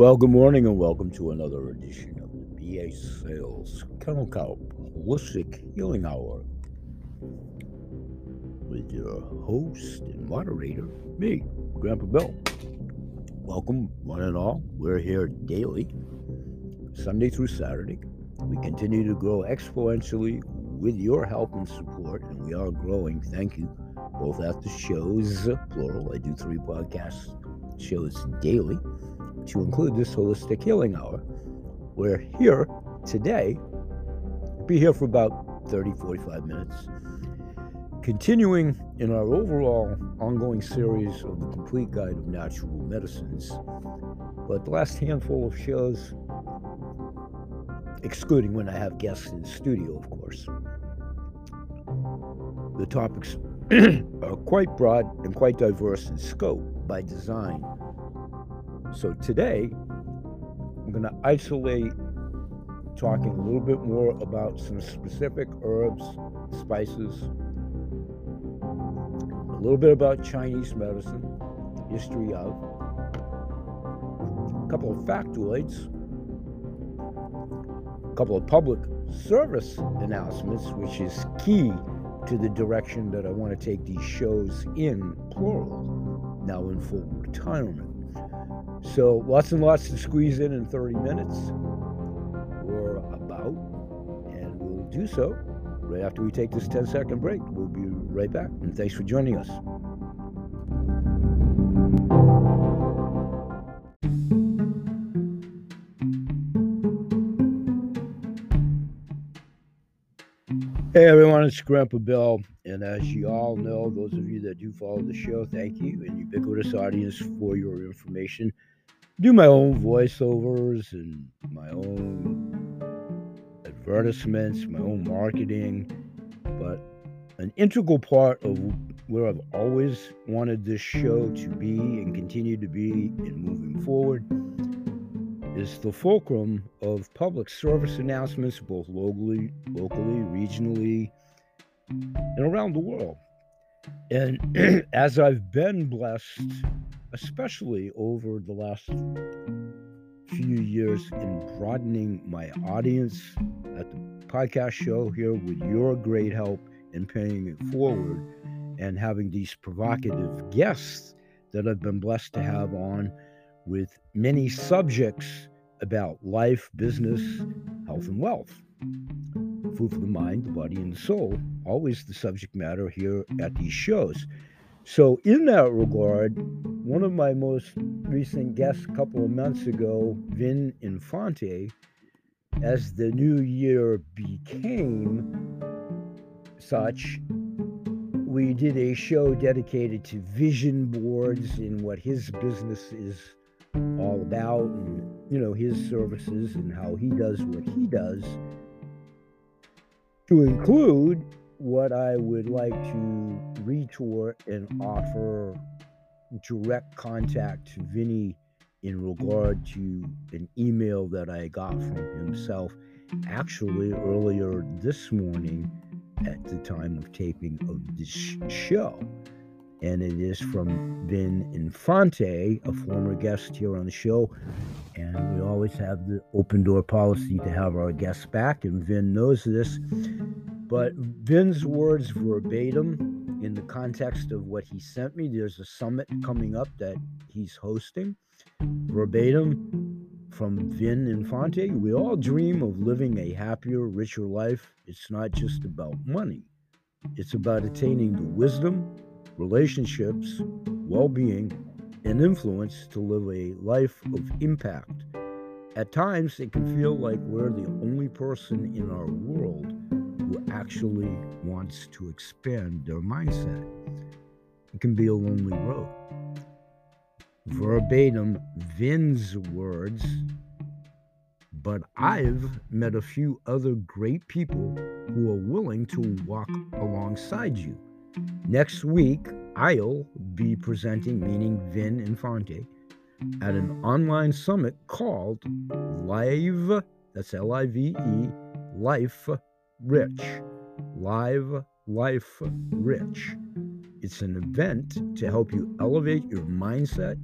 Well, good morning and welcome to another edition of the BH Sales Kennel Cow Holistic Healing Hour with your host and moderator, me, Grandpa Bill. Welcome, one and all. We're here daily, Sunday through Saturday. We continue to grow exponentially with your help and support, and we are growing. Thank you. Both at the shows, plural. I do three podcast shows daily to include this holistic healing hour. We're here today, be here for about 30, 45 minutes, continuing in our overall ongoing series of the complete guide of natural medicines. But the last handful of shows, excluding when I have guests in studio, of course, the topics are quite broad and quite diverse in scope by design. So today, I'm going to isolate talking a little bit more about some specific herbs, spices, a little bit about Chinese medicine, history of, a couple of factoids, a couple of public service announcements, which is key to the direction that I want to take these shows in, plural, now in full retirement. So lots and lots to squeeze in in 30 minutes or about, and we'll do so right after we take this 10 second break. We'll be right back, and thanks for joining us. Hey everyone, it's Grandpa Bill, and as you all know, those of you that do follow the show, thank you, and ubiquitous audience for your information. Do my own voiceovers and my own advertisements, my own marketing, but an integral part of where I've always wanted this show to be and continue to be in moving forward is the fulcrum of public service announcements, both locally, locally, regionally, and around the world. And as I've been blessed, especially over the last few years, in broadening my audience at the podcast show here with your great help in paying it forward and having these provocative guests that I've been blessed to have on with many subjects about life, business, health, and wealth. Food for the mind, the body, and the soul, always the subject matter here at these shows. So, in that regard, one of my most recent guests a couple of months ago, Vin Infante, as the new year became such, we did a show dedicated to vision boards and what his business is all about and you know his services and how he does what he does to include what I would like to retort and offer direct contact to Vinny in regard to an email that I got from himself actually earlier this morning at the time of taping of this show and it is from Vin Infante, a former guest here on the show. And we always have the open door policy to have our guests back, and Vin knows this. But Vin's words verbatim in the context of what he sent me, there's a summit coming up that he's hosting. Verbatim from Vin Infante, we all dream of living a happier, richer life. It's not just about money, it's about attaining the wisdom relationships, well being, and influence to live a life of impact. At times, it can feel like we're the only person in our world who actually wants to expand their mindset. It can be a lonely road. Verbatim, Vin's words, but I've met a few other great people who are willing to walk alongside you Next week, I'll be presenting, meaning Vin Infante, at an online summit called Live, that's L I V E, Life Rich. Live Life Rich. It's an event to help you elevate your mindset,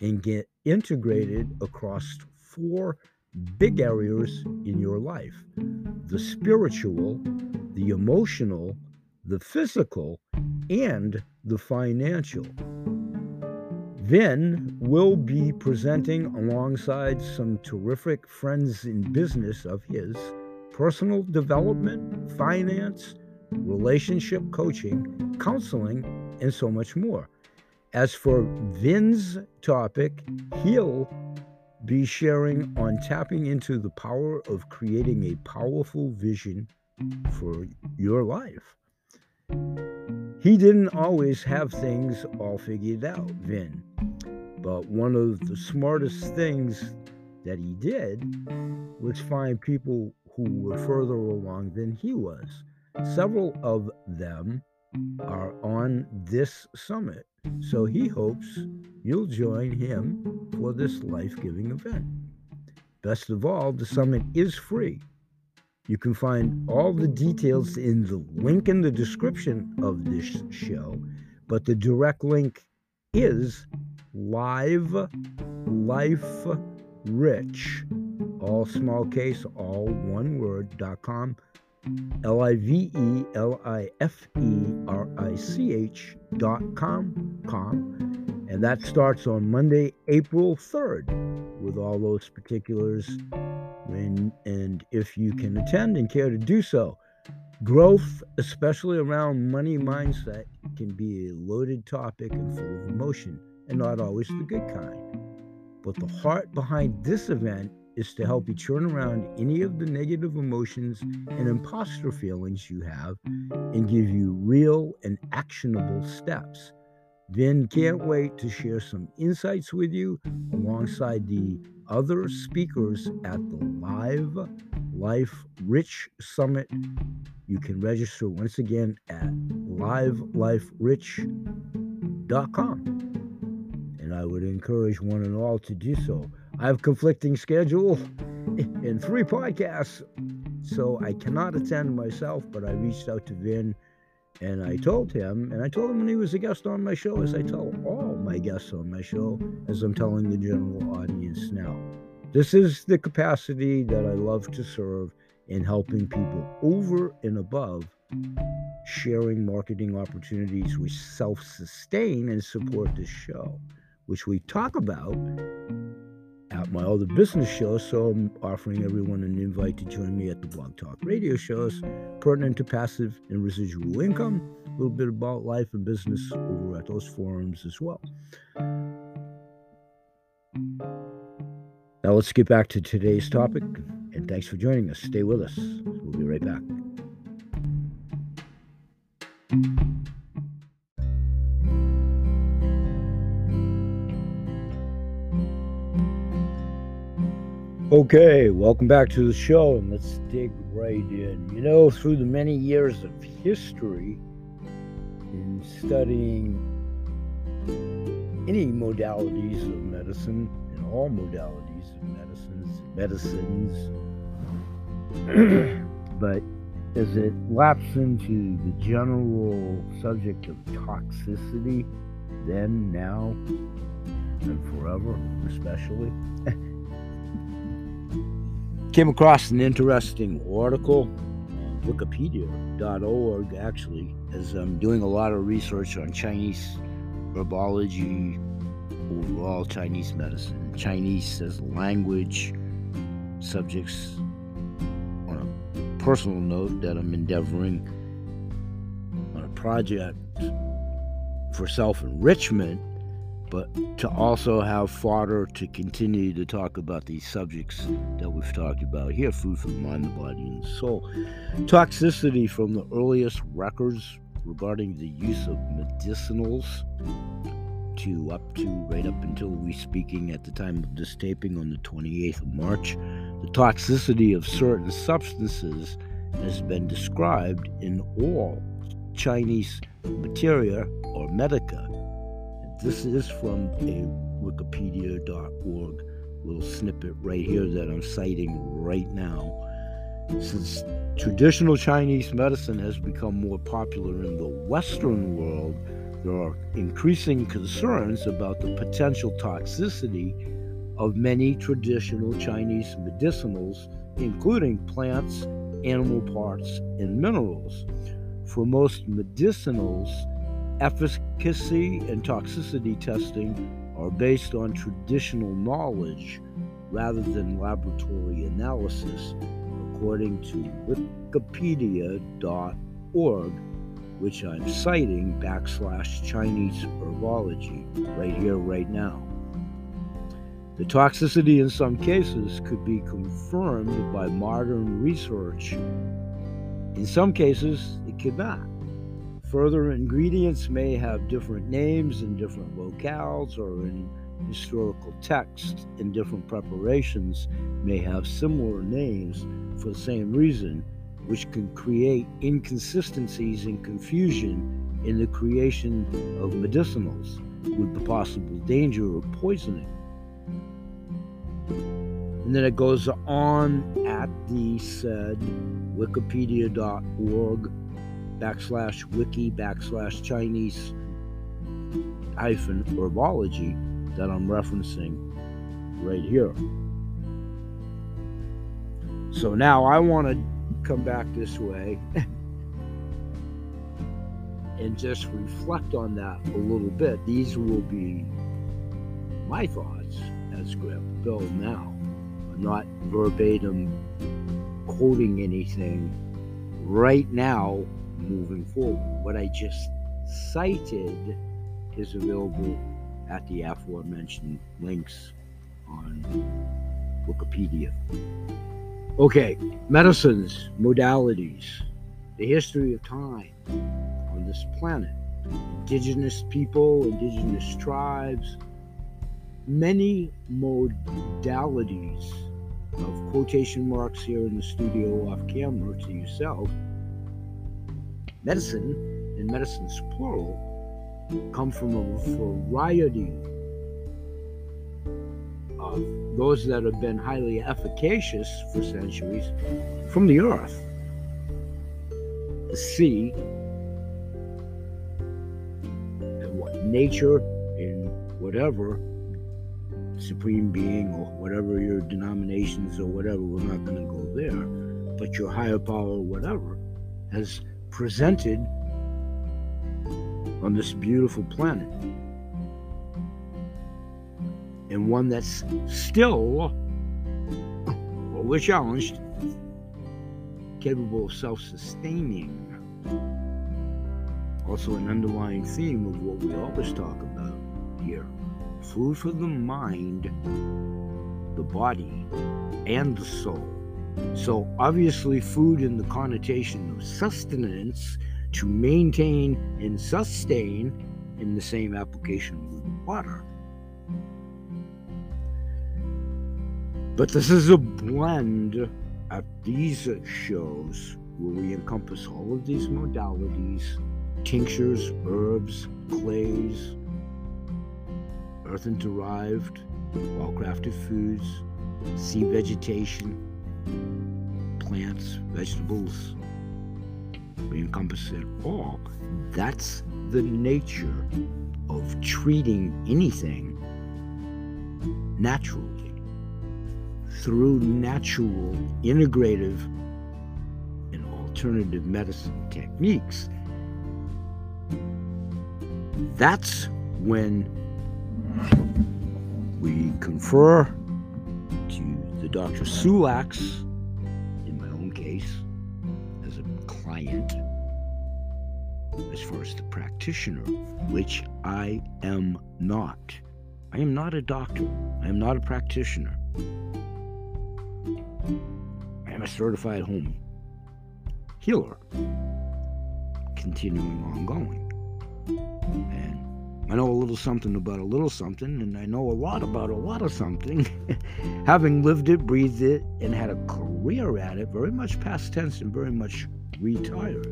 and get integrated across four big areas in your life the spiritual, the emotional, the physical, and the financial. Vin will be presenting alongside some terrific friends in business of his personal development, finance, relationship coaching, counseling, and so much more. As for Vin's topic, he'll be sharing on tapping into the power of creating a powerful vision for your life. He didn't always have things all figured out, Vin. But one of the smartest things that he did was find people who were further along than he was. Several of them are on this summit, so he hopes you'll join him for this life giving event. Best of all, the summit is free. You can find all the details in the link in the description of this show, but the direct link is live life rich all small case all one word dot com L I V E L I F E R I C H dot com com. And that starts on Monday, April 3rd with all those particulars when and if you can attend and care to do so. Growth, especially around money mindset, can be a loaded topic and full of emotion and not always the good kind. But the heart behind this event is to help you turn around any of the negative emotions and imposter feelings you have and give you real and actionable steps. Vin can't wait to share some insights with you alongside the other speakers at the Live Life Rich Summit. You can register once again at liveliferich.com and I would encourage one and all to do so. I have conflicting schedule in three podcasts, so I cannot attend myself, but I reached out to Vin and I told him, and I told him when he was a guest on my show, as I tell all my guests on my show, as I'm telling the general audience now. This is the capacity that I love to serve in helping people over and above sharing marketing opportunities which self sustain and support this show which we talk about my other business shows. So I'm offering everyone an invite to join me at the Blog Talk radio shows pertinent to passive and residual income. A little bit about life and business over at those forums as well. Now let's get back to today's topic, and thanks for joining us. Stay with us. We'll be right back. Okay, welcome back to the show, and let's dig right in. You know, through the many years of history in studying any modalities of medicine and all modalities of medicines, medicines, but as it laps into the general subject of toxicity, then, now, and forever, especially. Came across an interesting article on wikipedia.org actually, as I'm doing a lot of research on Chinese herbology, overall Chinese medicine, Chinese as a language, subjects on a personal note that I'm endeavoring on a project for self enrichment but to also have fodder to continue to talk about these subjects that we've talked about here food for the mind, the body, and the soul. Toxicity from the earliest records regarding the use of medicinals to up to right up until we speaking at the time of this taping on the 28th of March. The toxicity of certain substances has been described in all Chinese materia or medica this is from a wikipedia.org little snippet right here that I'm citing right now. Since traditional Chinese medicine has become more popular in the Western world, there are increasing concerns about the potential toxicity of many traditional Chinese medicinals, including plants, animal parts, and minerals. For most medicinals, efficacy and toxicity testing are based on traditional knowledge rather than laboratory analysis, according to wikipedia.org, which I'm citing backslash Chinese herbology right here, right now. The toxicity in some cases could be confirmed by modern research. In some cases, it could not. Further, ingredients may have different names in different locales or in historical texts, and different preparations may have similar names for the same reason, which can create inconsistencies and confusion in the creation of medicinals with the possible danger of poisoning. And then it goes on at the said wikipedia.org backslash wiki backslash Chinese hyphen herbology that I'm referencing right here. So now I want to come back this way and just reflect on that a little bit. These will be my thoughts as Grandpa Bill now. I'm not verbatim quoting anything right now moving forward. What I just cited is available at the aforementioned links on Wikipedia. Okay, medicines, modalities, the history of time on this planet, indigenous people, indigenous tribes, many modalities of quotation marks here in the studio off camera to yourself medicine, and medicines plural, come from a variety of those that have been highly efficacious for centuries from the earth, the sea, and what nature and whatever supreme being or whatever your denominations or whatever, we're not going to go there, but your higher power, whatever, has presented on this beautiful planet. And one that's still, well, we're challenged, capable of self sustaining. Also, an underlying theme of what we always talk about here food for the mind, the body, and the soul. So, obviously, food in the connotation of sustenance to maintain and sustain in the same application with water. But this is a blend at these shows where we encompass all of these modalities tinctures, herbs, clays, earthen derived, well crafted foods, sea vegetation, plants, vegetables, we encompass it all. That's the nature of treating anything naturally through natural, integrative, and alternative medicine techniques. That's when we confer the Dr. Sulax, in my own case, as a client as far as the practitioner, which I am not. I am not a doctor. I am not a practitioner. I am a certified home healer, continuing ongoing. And I know a little something about a little something, and I know a lot about a lot of something, having lived it, breathed it, and had a career at it, very much past tense and very much retired.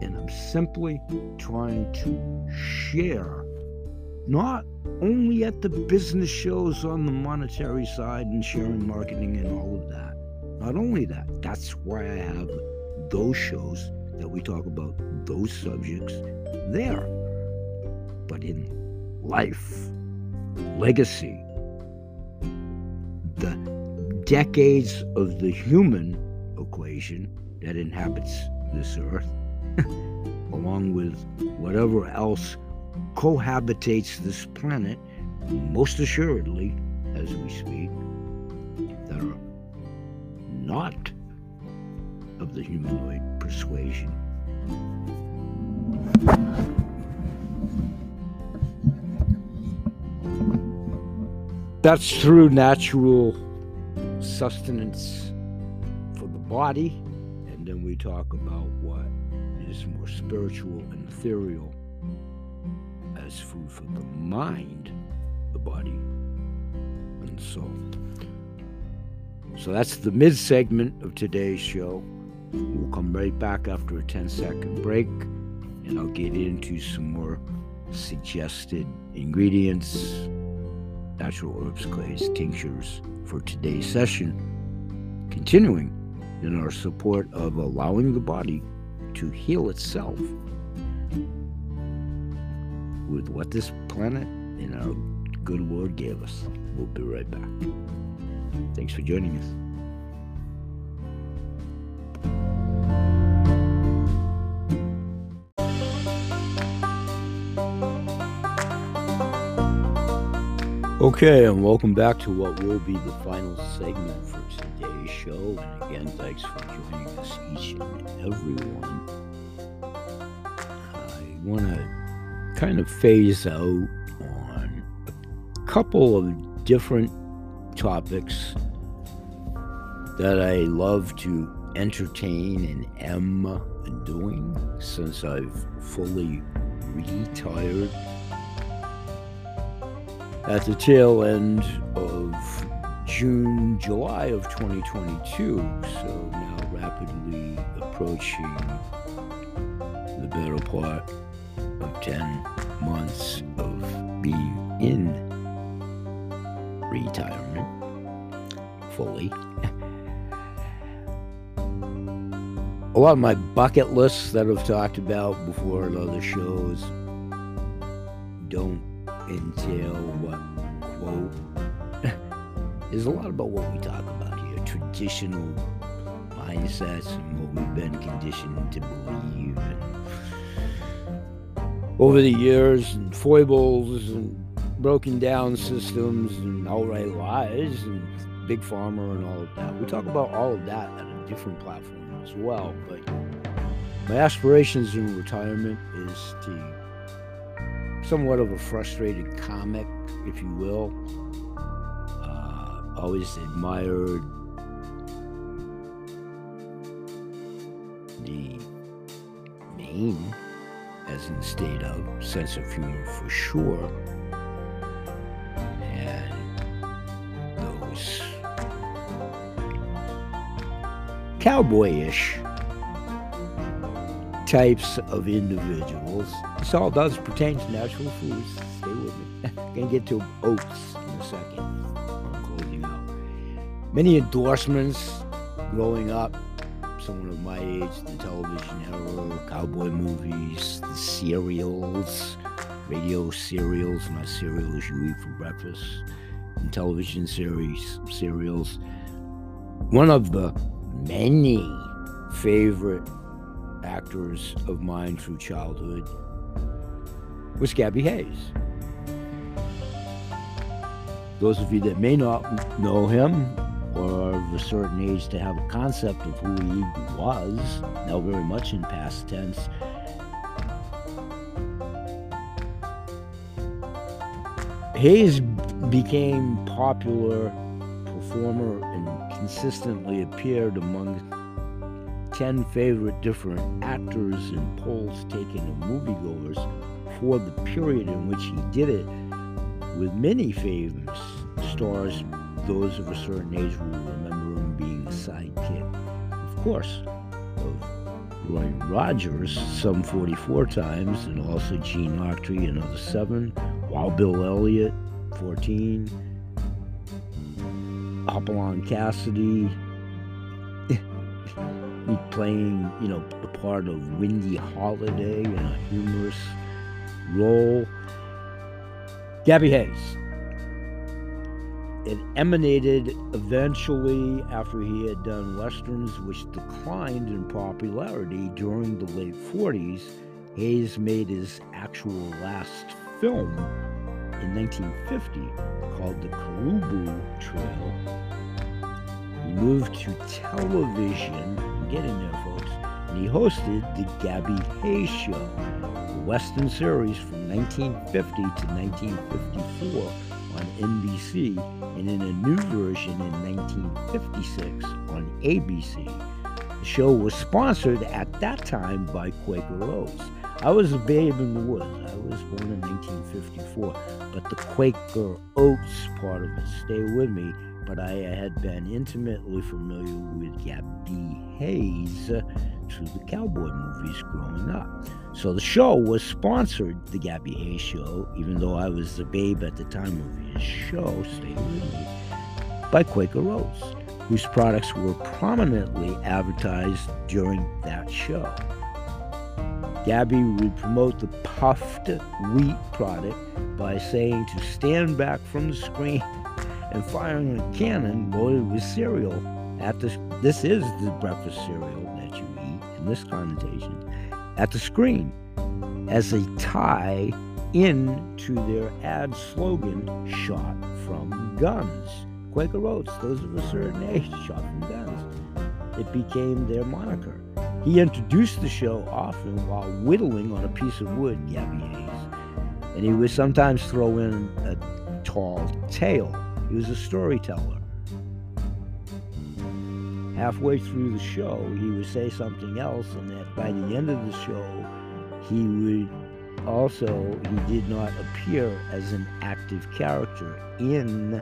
And I'm simply trying to share, not only at the business shows on the monetary side and sharing marketing and all of that. Not only that, that's why I have those shows that we talk about those subjects there. But in life, legacy, the decades of the human equation that inhabits this earth, along with whatever else cohabitates this planet, most assuredly, as we speak, that are not of the humanoid persuasion. That's through natural sustenance for the body, and then we talk about what is more spiritual and ethereal as food for the mind, the body, and soul. So that's the mid segment of today's show. We'll come right back after a 10 second break and I'll get into some more suggested ingredients, natural herbs, clays, tinctures for today's session. Continuing in our support of allowing the body to heal itself with what this planet and our good Lord gave us. We'll be right back. Thanks for joining us. Okay, and welcome back to what will be the final segment for today's show. And again, thanks for joining us, each and every one. I want to kind of phase out on a couple of different topics that I love to entertain and am doing since I've fully retired at the tail end of June, July of 2022. So now rapidly approaching the better part of 10 months of being in retirement fully. A lot of my bucket lists that I've talked about before in other shows don't entail what quote is a lot about what we talk about here. Traditional mindsets and what we've been conditioned to believe and over the years and foibles and broken down systems and outright lies and big pharma and all of that. We talk about all of that at a different platform as well but my aspirations in retirement is to somewhat of a frustrated comic, if you will. Uh, always admired the Maine, as in state of sense of humor for sure, and those cowboyish types of individuals. This all does pertain to natural foods. Stay with me. Gonna get to oats in a second. I'm closing out. Many endorsements growing up. Someone of my age, the television era, cowboy movies, the cereals, radio cereals, not cereals you eat for breakfast, and television series serials. One of the many favorite actors of mine through childhood was Gabby Hayes. Those of you that may not know him or of a certain age to have a concept of who he was, now very much in past tense, Hayes became popular performer and consistently appeared among 10 favorite different actors and polls taken of moviegoers for the period in which he did it, with many famous stars, those of a certain age will remember him being the sidekick, of course, of Roy Rogers some 44 times, and also Gene Autry another seven, while Bill Elliott 14, Hopalong Cassidy, playing, you know, the part of Windy Holiday in a humorous role. Gabby Hayes. It emanated eventually after he had done westerns, which declined in popularity during the late 40s. Hayes made his actual last film in 1950 called The Caribou Trail. He moved to television, get in there, folks, and he hosted The Gabby Hayes Show, a Western series from 1950 to 1954 on NBC and in a new version in 1956 on ABC. The show was sponsored at that time by Quaker Oats. I was a babe in the woods. I was born in 1954, but the Quaker Oats part of it stayed with me. But I had been intimately familiar with Gabby Hayes through the cowboy movies growing up. So the show was sponsored, the Gabby Hayes show, even though I was the babe at the time of his show, stay with me, by Quaker Oats, whose products were prominently advertised during that show. Gabby would promote the puffed wheat product by saying to stand back from the screen and firing a cannon loaded with cereal at the this is the breakfast cereal that you eat in this connotation at the screen as a tie in to their ad slogan shot from guns. Quaker oats those of a certain age shot from guns. It became their moniker. He introduced the show often while whittling on a piece of wood, Gabby Hayes, and he would sometimes throw in a tall tale. He was a storyteller. Halfway through the show, he would say something else, and that by the end of the show, he would also, he did not appear as an active character in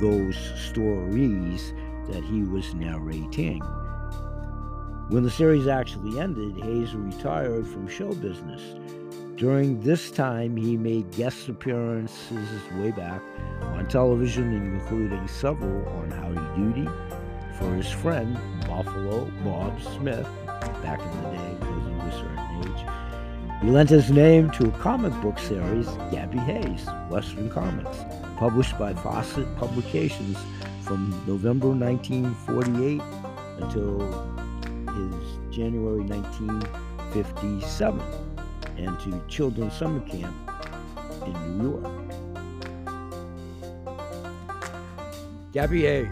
those stories that he was narrating. When the series actually ended, Hayes retired from show business. During this time, he made guest appearances way back on television, including several on Howdy Doody for his friend Buffalo Bob Smith back in the day, those of a certain age. He lent his name to a comic book series, Gabby Hayes, Western Comics, published by Fawcett Publications from November 1948 until his January 1957 and to Children's Summer Camp in New York. Gabby Hayes,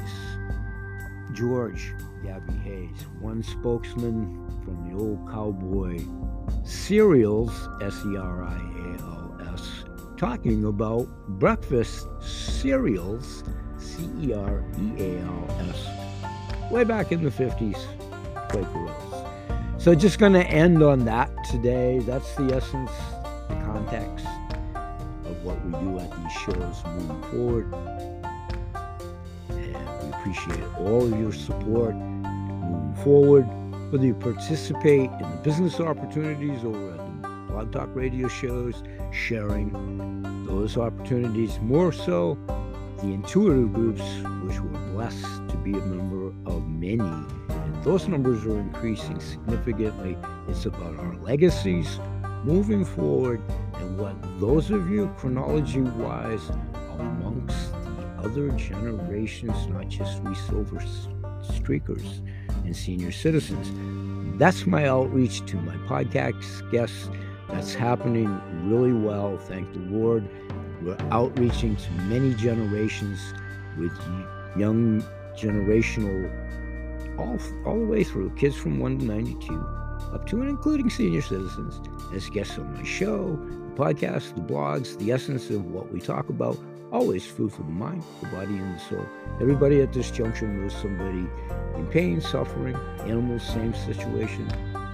George Gabby Hayes, one spokesman from the old cowboy cereals, S E R I A L S, talking about breakfast cereals, C E R E A L S, way back in the 50s. So just going to end on that today. That's the essence, the context of what we do at these shows moving forward. And we appreciate all of your support moving forward. Whether you participate in the business opportunities or at the Blog Talk radio shows, sharing those opportunities, more so the intuitive groups, which we're blessed to be a member of many those numbers are increasing significantly. It's about our legacies moving forward and what those of you, chronology wise, amongst the other generations, not just we silver streakers and senior citizens. That's my outreach to my podcast guests. That's happening really well. Thank the Lord. We're outreaching to many generations with young generational all, all the way through, kids from 1 to 92, up to and including senior citizens, as guests on my show, the podcast, the blogs, the essence of what we talk about, always food for the mind, the body, and the soul. Everybody at this juncture knows somebody in pain, suffering, animals, same situation,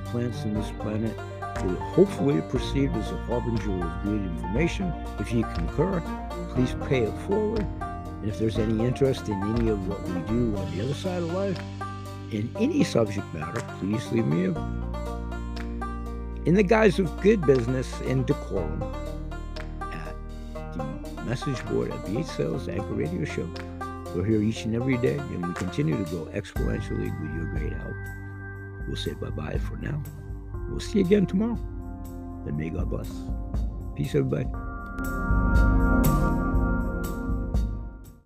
plants on this planet. Will hopefully perceived as a harbinger of good information. If you concur, please pay it forward. And if there's any interest in any of what we do on the other side of life, in any subject matter, please leave me a, in the guise of good business and decorum at the message board at the H Sales Anchor Radio Show. We're here each and every day, and we continue to grow exponentially with your great help. We'll say bye bye for now. We'll see you again tomorrow, and may God bless. Peace, everybody.